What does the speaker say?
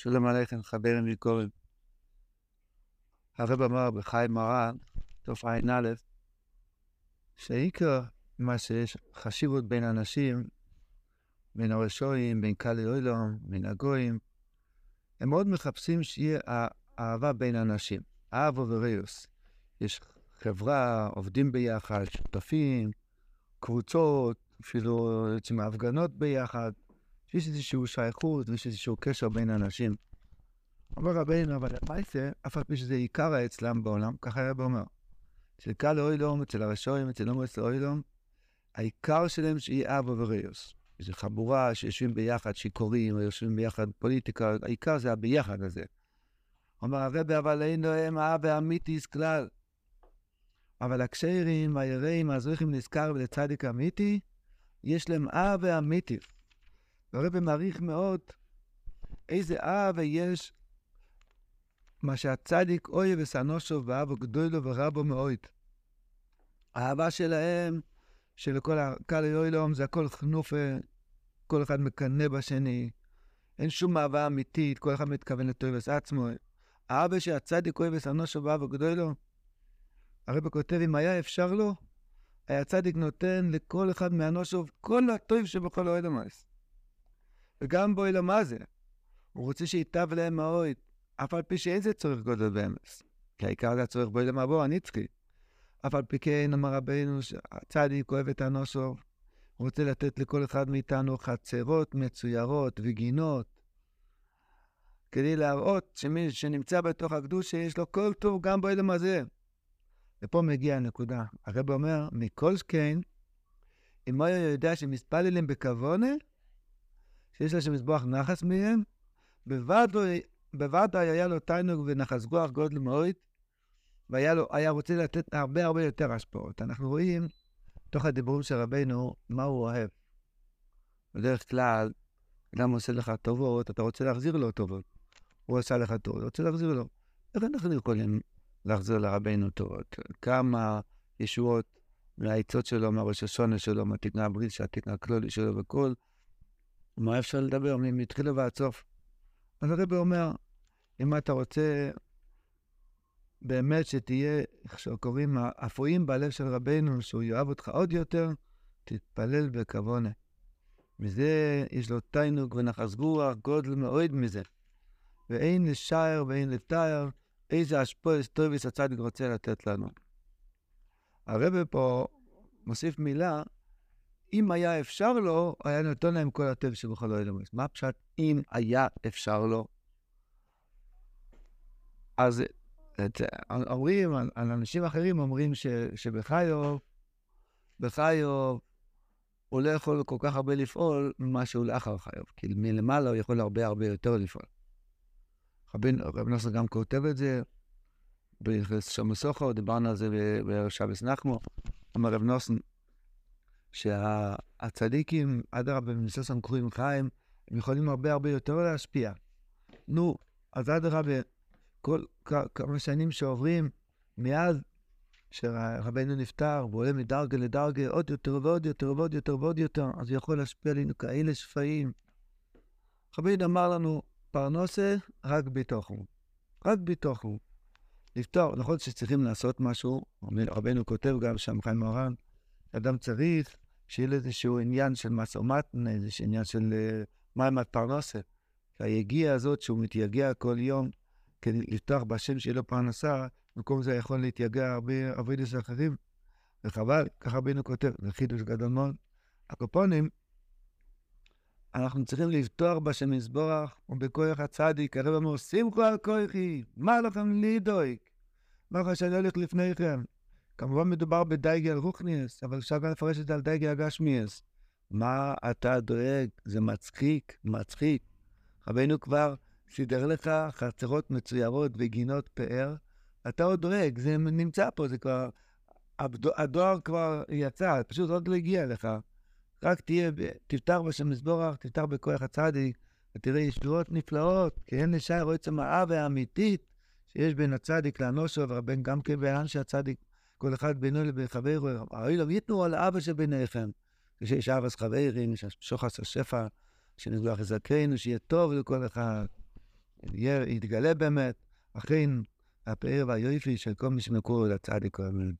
שלום עליכם, חברים ויקורים. הרב אמר בחי מרן, תע"א, שעיקר מה שיש חשיבות בין אנשים, בין הרשועים, בין קהלי אוילום, בין הגויים, הם מאוד מחפשים שיהיה אהבה בין אנשים, אהבו וריוס. יש חברה, עובדים ביחד, שותפים, קבוצות, אפילו יוצאים הפגנות ביחד. שיש איזושהי שייכות ויש איזשהו קשר בין אנשים. אומר רבינו, אבל למעשה, אף על פי שזה עיקר האצלם בעולם, ככה הרב אומר. אצל קהל אוילום, אצל הרשועים, אצל אצל אוילום, העיקר שלהם שיהיה אבא וריוס. איזו חבורה שיושבים ביחד, שיכורים, או יושבים ביחד פוליטיקה, העיקר זה הביחד הזה. אומר הרבי, אבל אין להם האבא אמיתיס כלל. אבל הקשרים, היראים, הזריחים נזכר ולצדיק אמיתי, יש להם אבא אמיתיס. והרבא מעריך מאוד איזה אהבה יש, מה שהצדיק אויה וסנושו ואבו גדולו ורבו מאוד. האהבה שלהם, שלכל הקהל היועלום, זה הכל חנופה, כל אחד מקנא בשני, אין שום אהבה אמיתית, כל אחד מתכוון לטובס עצמו. האבא שהצדיק אוהב וסנושו ואבו גדולו, הרב כותב, אם היה אפשר לו, היה צדיק נותן לכל אחד מהנושוב כל הטוב שבכל אוהל המעש. וגם בו אלו מה זה. הוא רוצה שייטב להם מאוד, אף על פי שאין זה צורך גודל באמס. כי העיקר זה הצורך בו אלו מבוא הנצחי. אף על פי כן, אמר רבינו, שהצדיק אוהב את הנוסו, רוצה לתת לכל אחד מאיתנו חצרות מצוירות וגינות, כדי להראות שמי שנמצא בתוך הקדושה, יש לו כל טוב גם באלם הזה. ופה מגיעה הנקודה. הרב אומר, מכל שכן, אם הוא יודע שמספללים בכוונה, שיש לה שמזבוח נחס מהם, בוודאי היה לו תיינוג ונחס גוח גודל מאוד, והיה לו, היה רוצה לתת הרבה הרבה יותר השפעות. אנחנו רואים, תוך הדיבורים של רבנו, מה הוא אוהב. בדרך כלל, אדם עושה לך טובות, אתה רוצה להחזיר לו טובות. הוא עשה לך טובות, רוצה להחזיר לו. איך אנחנו יכולים להחזיר לרבנו טובות? כמה ישועות מהעצות שלו, מהראש השונה שלו, מהתקנה הברית, שהתקנה הכלולי שלו וכל, מה אפשר לדבר מתחילת ועד סוף? אז הרב אומר, אם אתה רוצה באמת שתהיה, איך שקוראים, אפויים בלב של רבנו, שהוא יאהב אותך עוד יותר, תתפלל בכוונה. מזה יש לו תיינוג ונחס רוח, גודל מאוד מזה. ואין לשער ואין לתאר איזה אשפויס טוביס הצדיק רוצה לתת לנו. הרב פה מוסיף מילה, אם היה אפשר לו, היה נותן להם כל הטוב שבכל העולמות. מה פשט אם היה אפשר לו? אז אומרים, אנשים אחרים אומרים ש, שבחיוב, בחיוב, הוא לא יכול כל כך הרבה לפעול ממה שהוא לאחר חיוב. כי מלמעלה הוא יכול הרבה הרבה יותר לפעול. רבי נוסר גם כותב את זה, בשם סוחר, דיברנו על זה בשבס נחמו, אמר רב נוסן, שהצדיקים, אדרבה, במסוסם קרואים חיים, הם יכולים הרבה הרבה יותר להשפיע. נו, אז אדרבה, כל כמה שנים שעוברים מאז שרבנו נפטר, והוא עולה מדרגה לדרגה עוד יותר ועוד יותר ועוד יותר ועוד יותר, אז הוא יכול להשפיע עלינו כאלה שפעים. רבינו אמר לנו, פרנוסה רק בתוכו. רק בתוכו. לפתור, נכון שצריכים לעשות משהו, רבנו כותב גם שם, חיים מורן, אדם צריך שיהיה לו איזשהו עניין של מסומטן, איזשהו עניין של uh, מים הפרנסה. היגיעה הזאת שהוא מתייגע כל יום כדי לפתוח בשם שיהיה לו פרנסה, במקום זה יכול להתייגע הרבה עבודת אחרים. וחבל, ככה רבינו כותב, זה חידוש גדול מאוד. הקופונים, אנחנו צריכים לפתוח בשם מזבורך ובכוח הצדיק, הרב אמר, שמחו על כוחי, מה לכם לדאוג? מה שאני הולך לפניכם? כמובן מדובר בדייגי על רוכניאס, אבל אפשר גם לפרש את זה על דייגי הגשמיאס. מה אתה דואג? זה מצחיק, מצחיק. רבינו כבר סידר לך חצרות מצוירות וגינות פאר, אתה עוד דואג, זה נמצא פה, זה כבר... הדואר כבר יצא, פשוט עוד לא הגיע לך. רק תהיה, תפתח בשם מזבורך, תפתח בכוח הצדיק, ותראה ישועות נפלאות, כי אין לשער עצם האהבה האמיתית שיש בין הצדיק לאנושו, ובין גם כן בין אנשי הצדיק כל אחד בינו לבין חברו, הרי לא ייתנו על אבא שביניכם. כשיש אבא חברים, שוחס השפע, שנגלוח לזכנו, שיהיה טוב לכל אחד. יתגלה באמת, אכן הפאר והיופי של כל מי שמקור לצדיק. אמן.